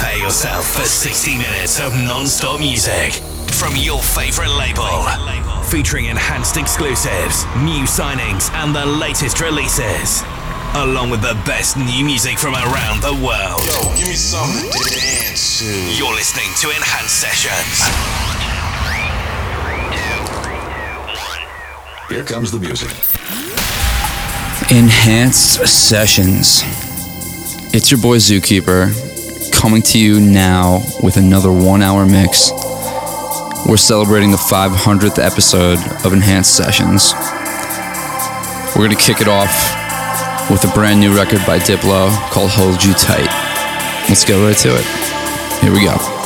Prepare yourself for 60 minutes of non-stop music from your favorite label. Featuring enhanced exclusives, new signings, and the latest releases. Along with the best new music from around the world. Yo, give me something to dance to. You're listening to Enhanced Sessions. Here comes the music. Enhanced Sessions. It's your boy Zookeeper coming to you now with another one hour mix. We're celebrating the 500th episode of Enhanced Sessions. We're going to kick it off with a brand new record by Diplo called Hold You Tight. Let's get right to it. Here we go.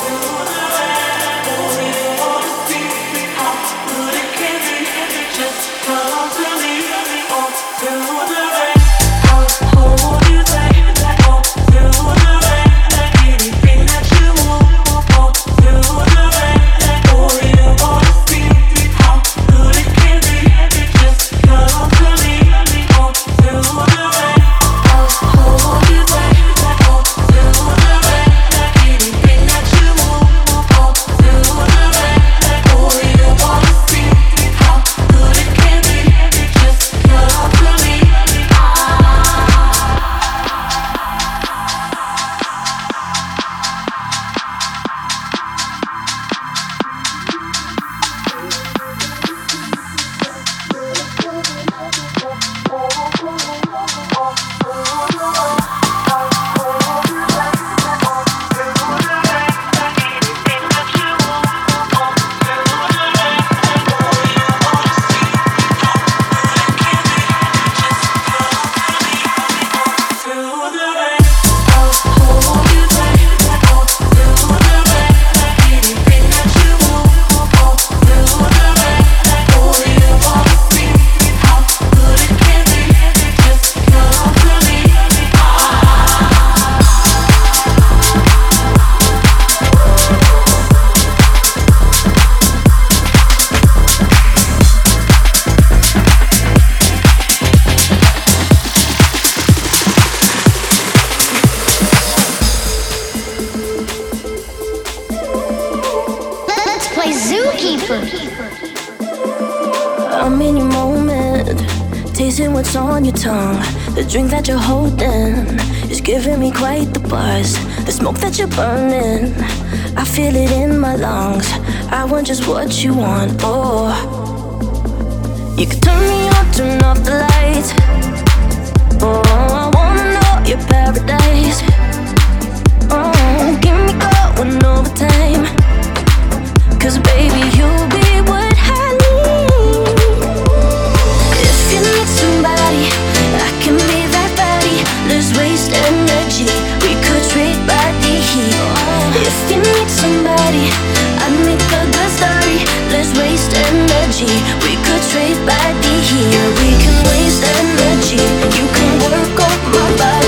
Drink that you're holding is giving me quite the buzz. The smoke that you're burning, I feel it in my lungs. I want just what you want. Oh, you can turn me on, turn off the lights. Oh, I wanna know your paradise. Oh, give me going overtime. Cause baby, you'll be what We could trade body heat. Yeah, we can waste energy. You can work on my body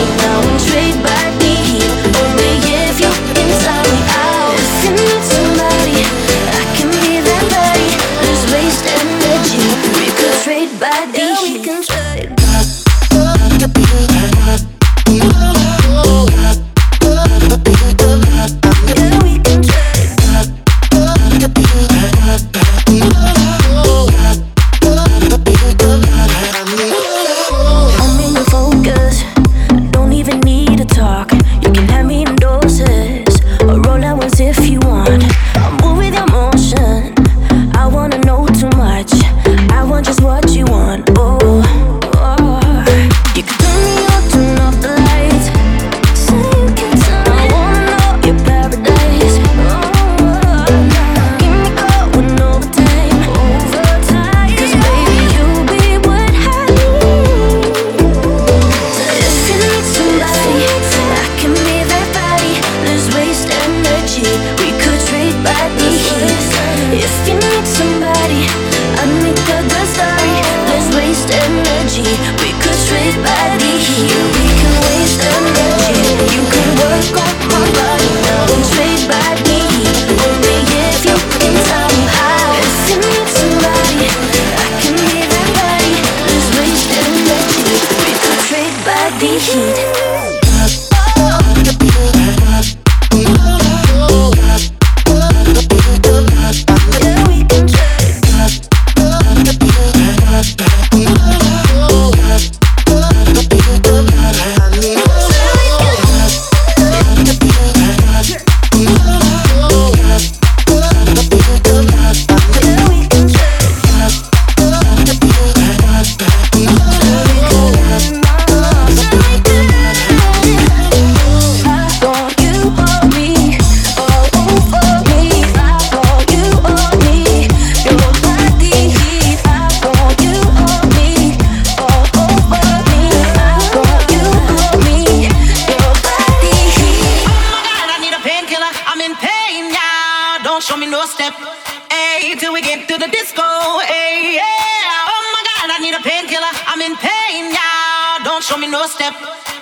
step.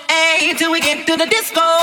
Hey, till we get to the disco.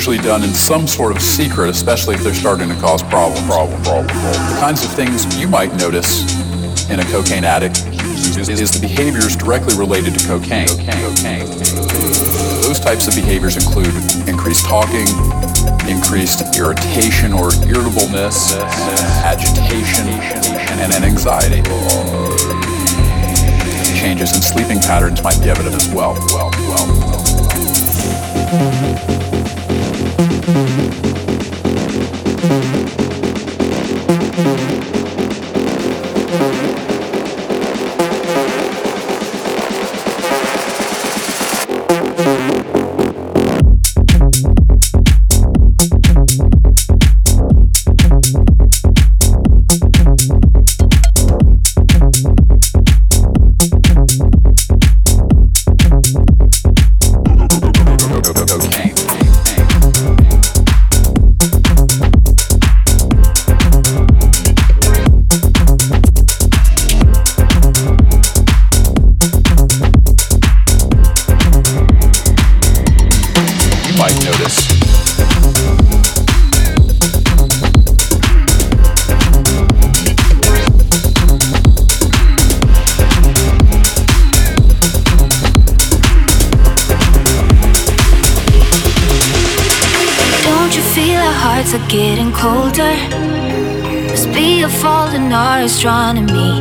usually done in some sort of secret, especially if they're starting to cause problem, problem, problem, problem. The kinds of things you might notice in a cocaine addict is, is the behaviors directly related to cocaine. cocaine, cocaine. Those types of behaviors include increased talking, increased irritation or irritableness, agitation, and, and anxiety. Changes in sleeping patterns might be evident as well. well, well. well. hearts are getting colder. Must be a fallen art astronomy.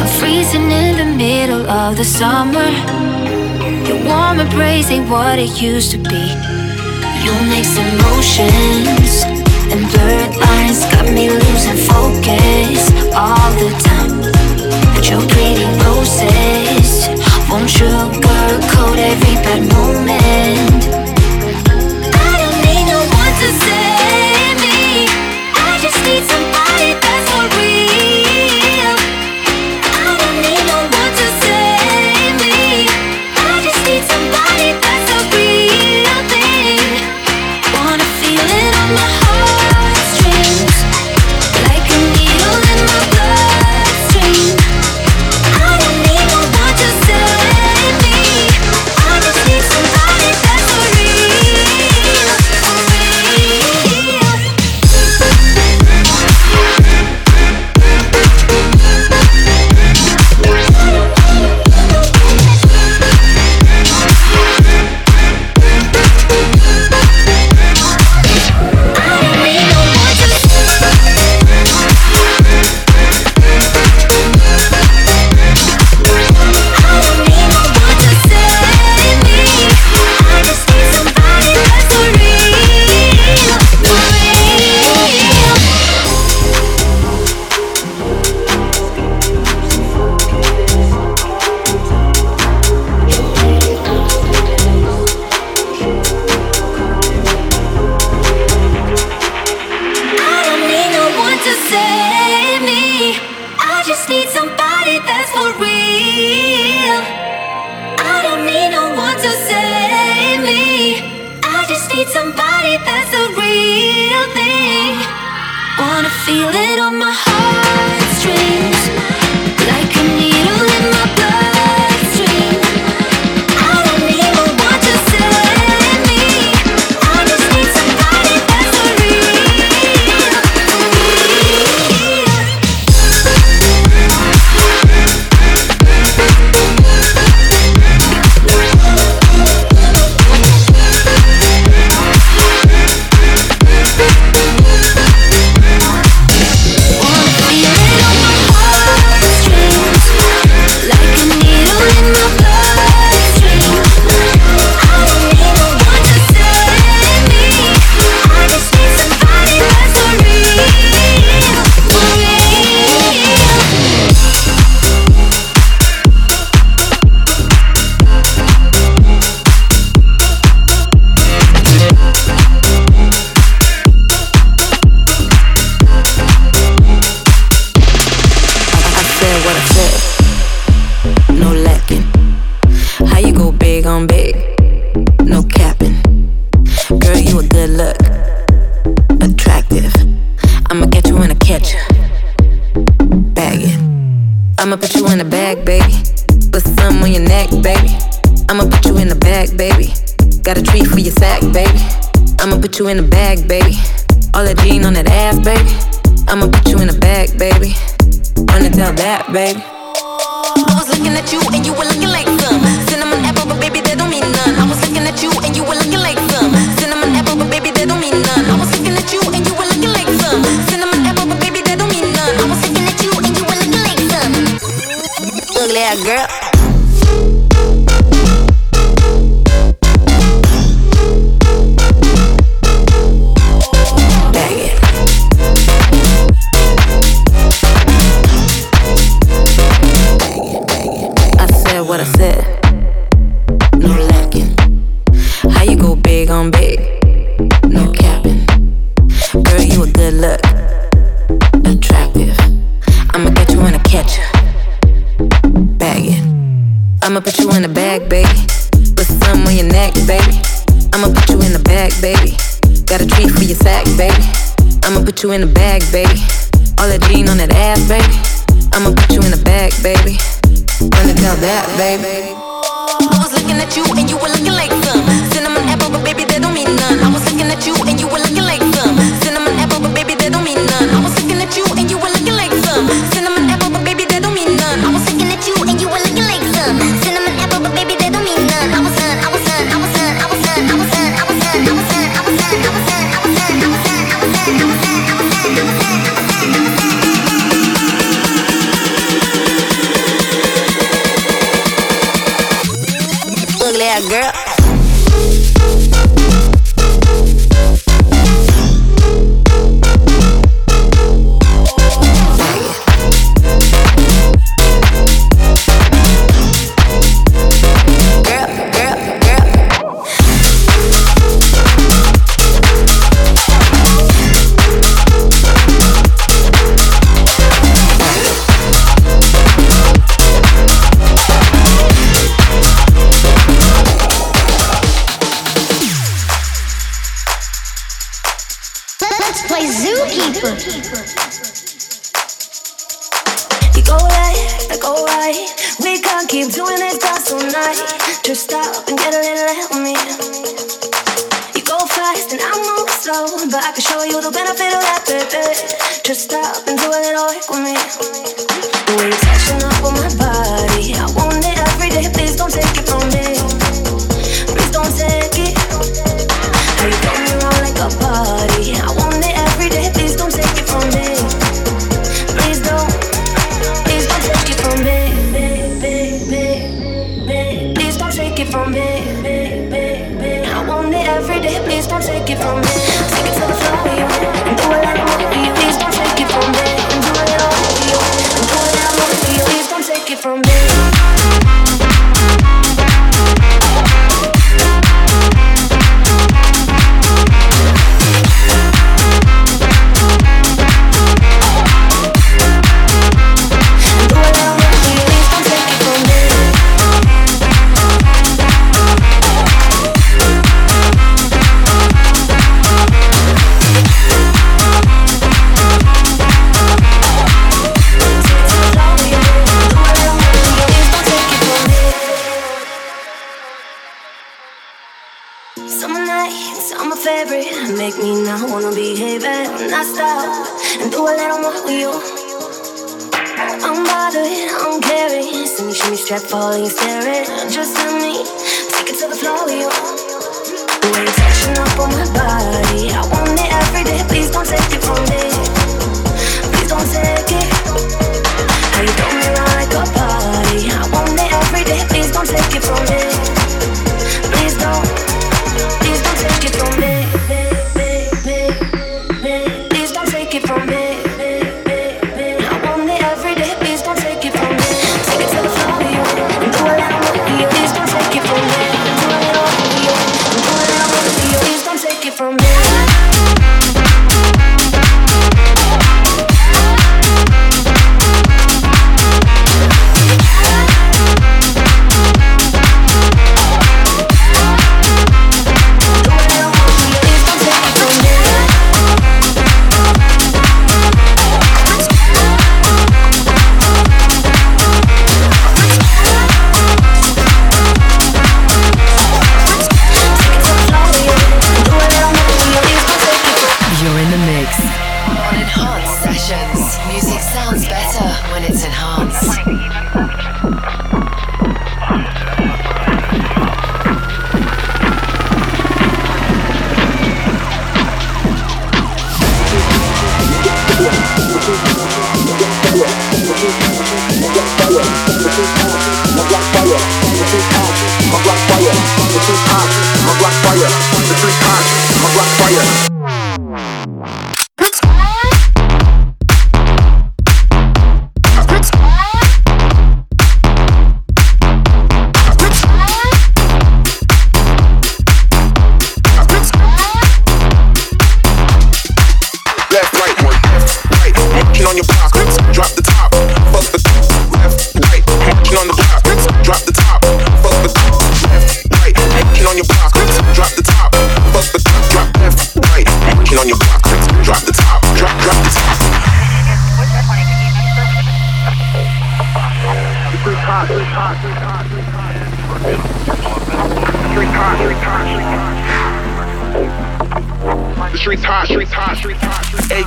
I'm freezing in the middle of the summer. Your warm embrace ain't what it used to be. Your mixed emotions and blurred lines got me losing focus all the time. But your pretty roses won't sugarcoat every bad moment. feel it. that, baby. I was looking at you and you were looking like them. cinnamon apple, but baby that don't mean none. I was looking at you and you were looking like them. cinnamon apple, but baby that don't mean none. I was looking at you and you were looking like them. cinnamon apple, but baby that don't mean none. I was looking at you and you were looking like them. ugly ass girl. bag, baby. All that lean on that ass, baby. I'ma put you in a bag, baby. Gonna tell that, baby. different. You go right, I go right. We can't keep doing it dance all night. Just stop and get a little help me. You go fast and I move slow, but I can show you the benefit of that, baby. And shimmy, strap, fall, and you stare it. Just at me, take it to the floor, you. The way you're touching up on my body, I want it every day. Please don't take it from me. Please don't take it. How you throw me like a party, I want it every day. Please don't take it from me. Please don't, please don't take it from me.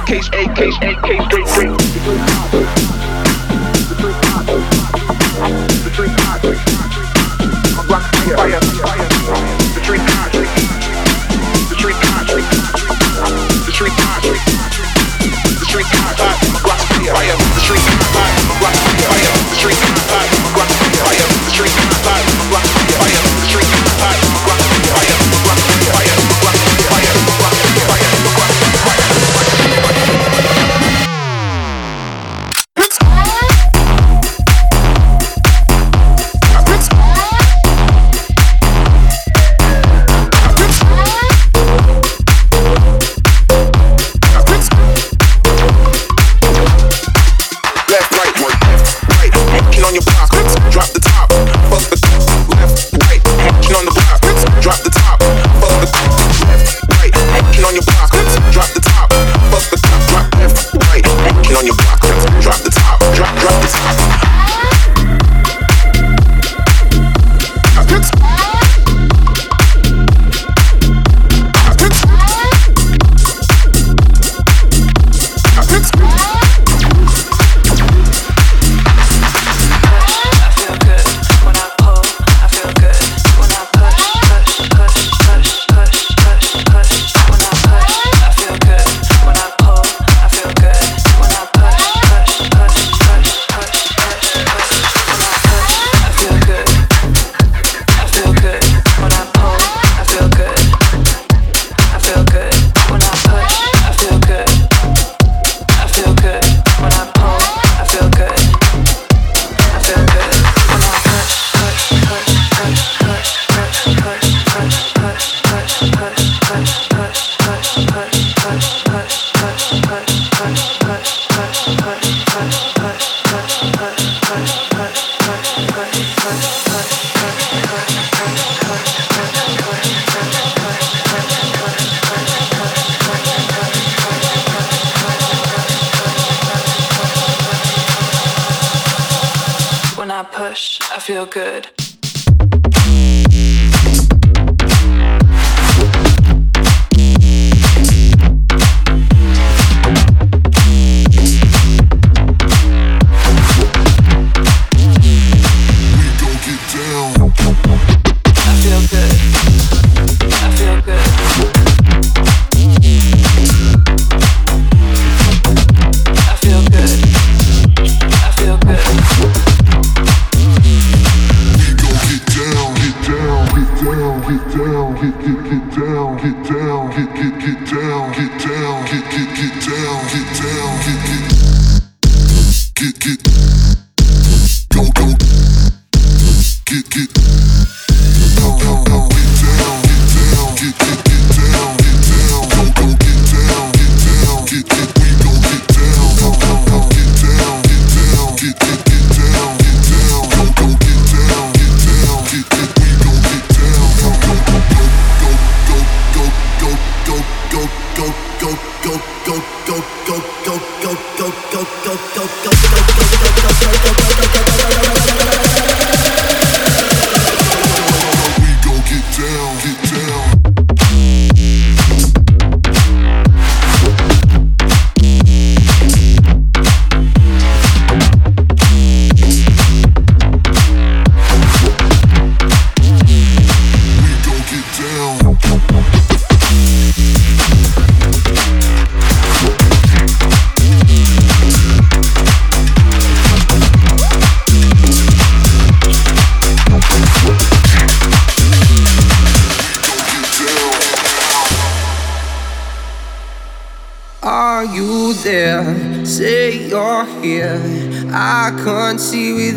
case, a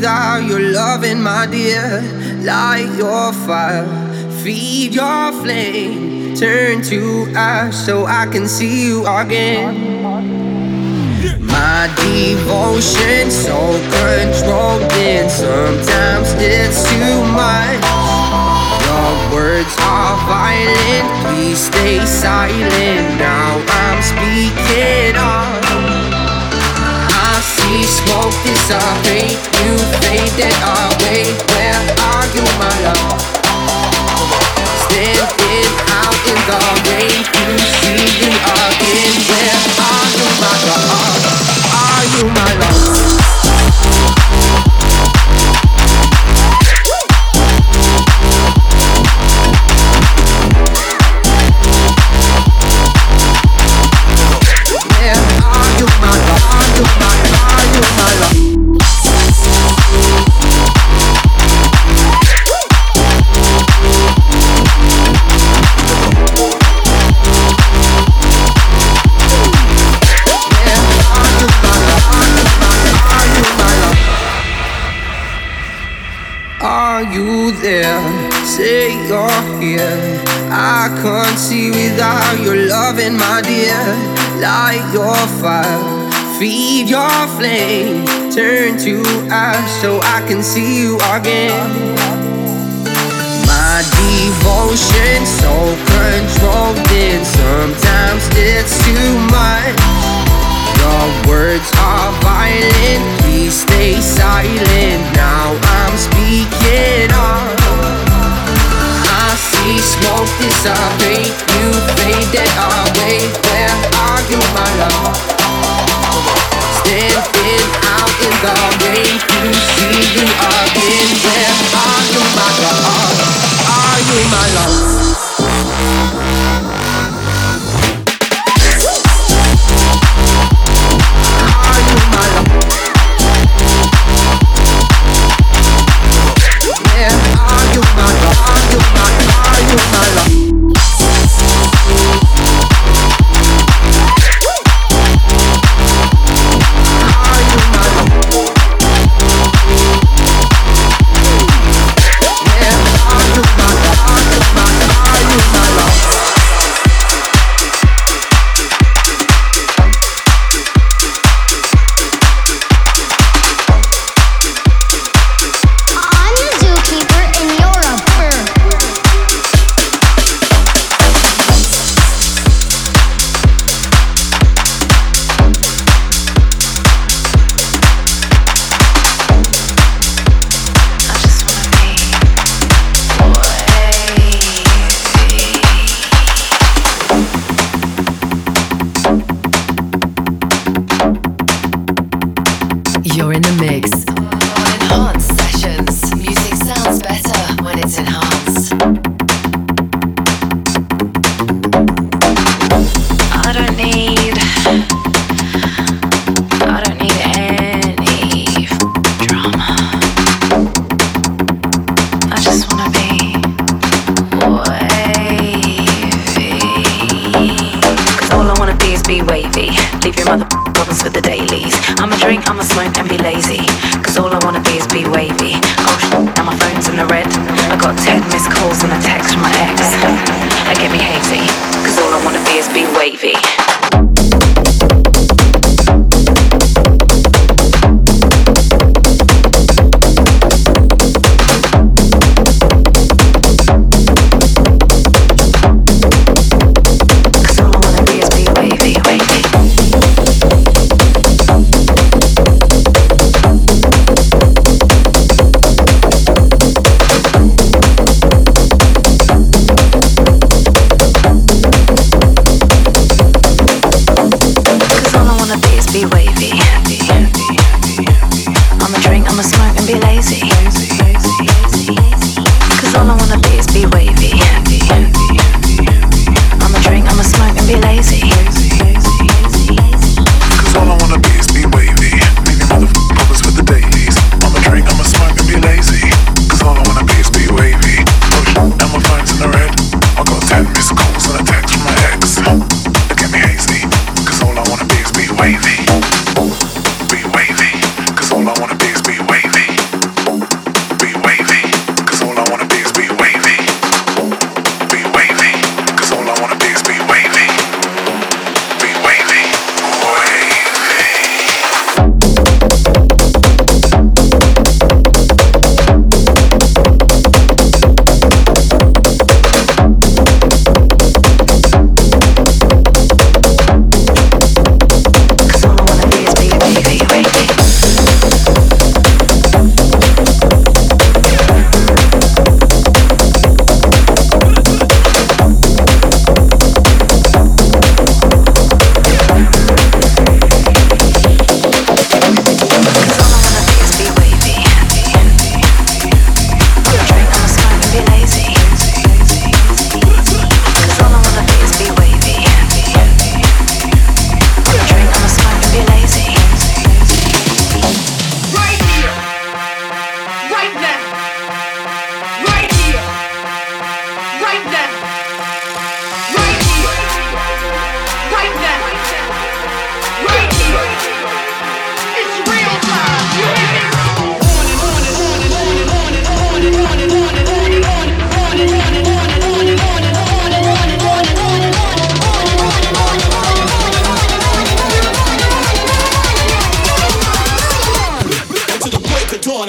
without your loving, my dear. Light your fire, feed your flame. Turn to ash so I can see you again. My devotion so controlled, and sometimes it's too much. Your words are violent, please stay silent. Now I'm speaking up. See smoke dissipate, you faded away. Where are you, my love? Standing out in the rain, you see you again. Where are you, my love? Are you my love? your flame turn to ash so I can see you again. My devotion so controlled, and sometimes it's too much. Your words are violent, please stay silent. Now I'm speaking up. I see smoke disappear, you fade that away. Where are you, my love? Standing out in the rain to see you again. Are you, my love? Are you my love?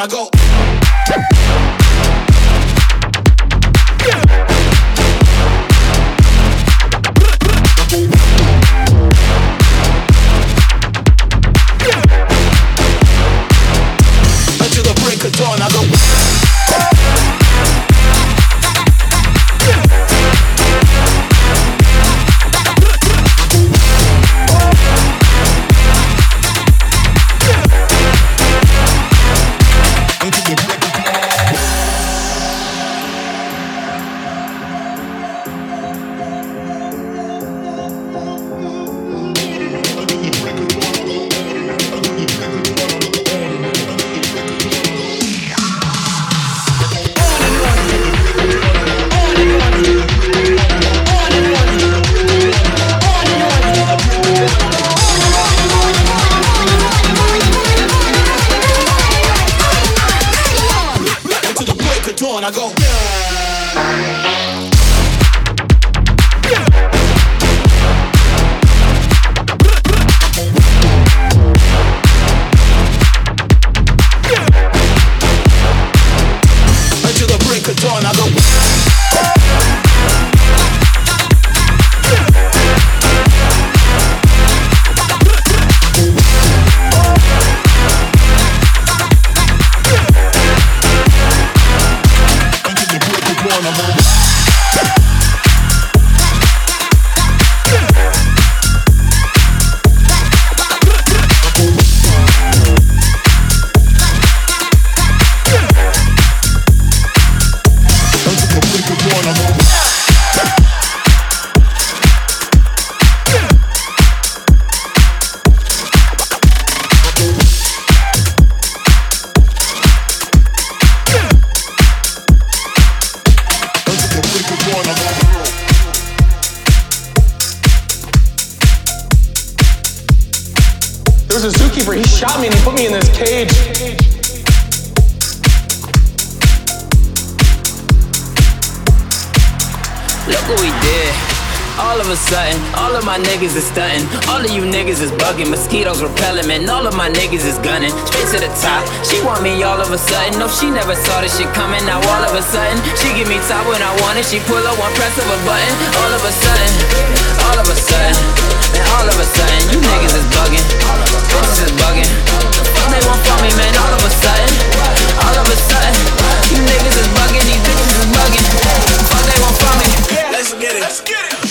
I go. Niggas is stunting. All of you niggas is bugging. Mosquitoes repelling, man. All of my niggas is gunning. Straight to the top. She want me all of a sudden. No, she never saw this shit coming. Now all of a sudden, she give me top when I want it. She pull up one press of a button. All of a sudden, all of a sudden, man. All of a sudden, you niggas is bugging. Bitches is bugging. Fuck they want from me, man. All of a sudden, all of a sudden, you niggas is bugging. These bitches is bugging. Fuck they want from me. Let's get it. All of a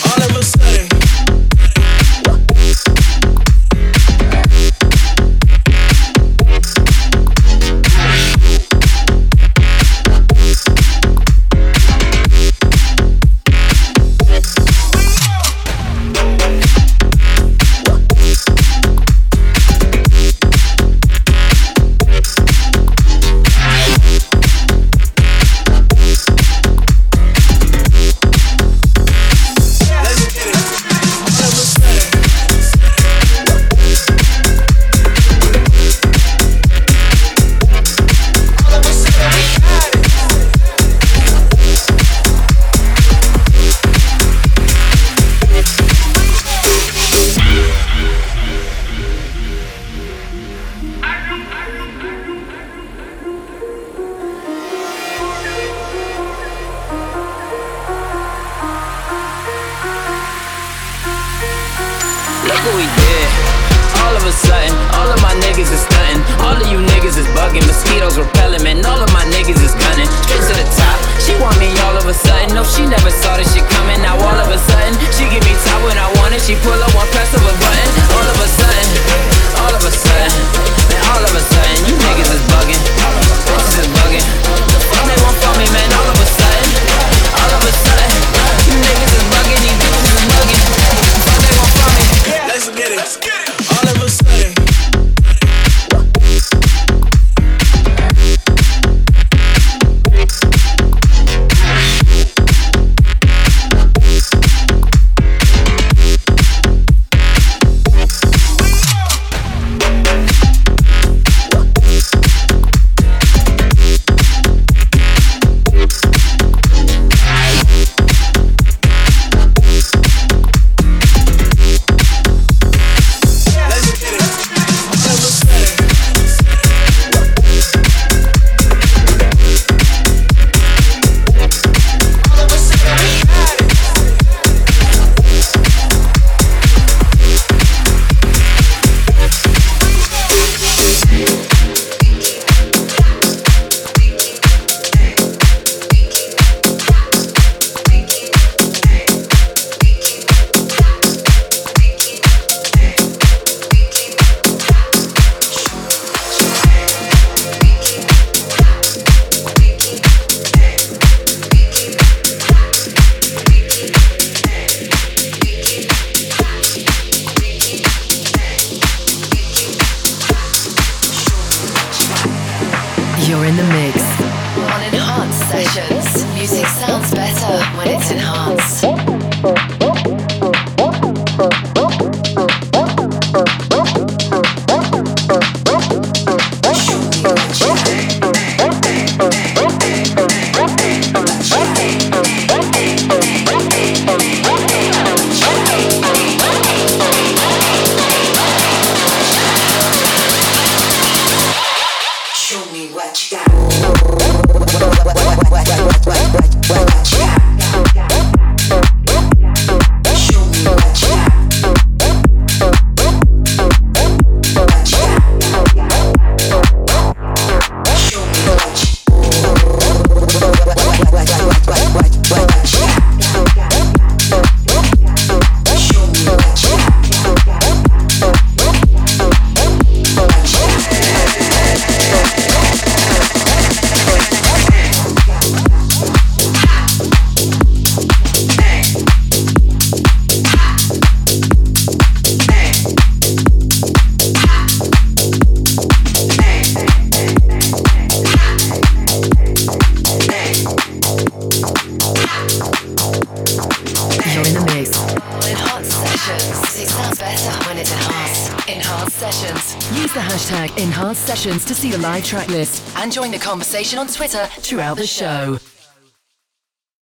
track list and join the conversation on Twitter throughout the show.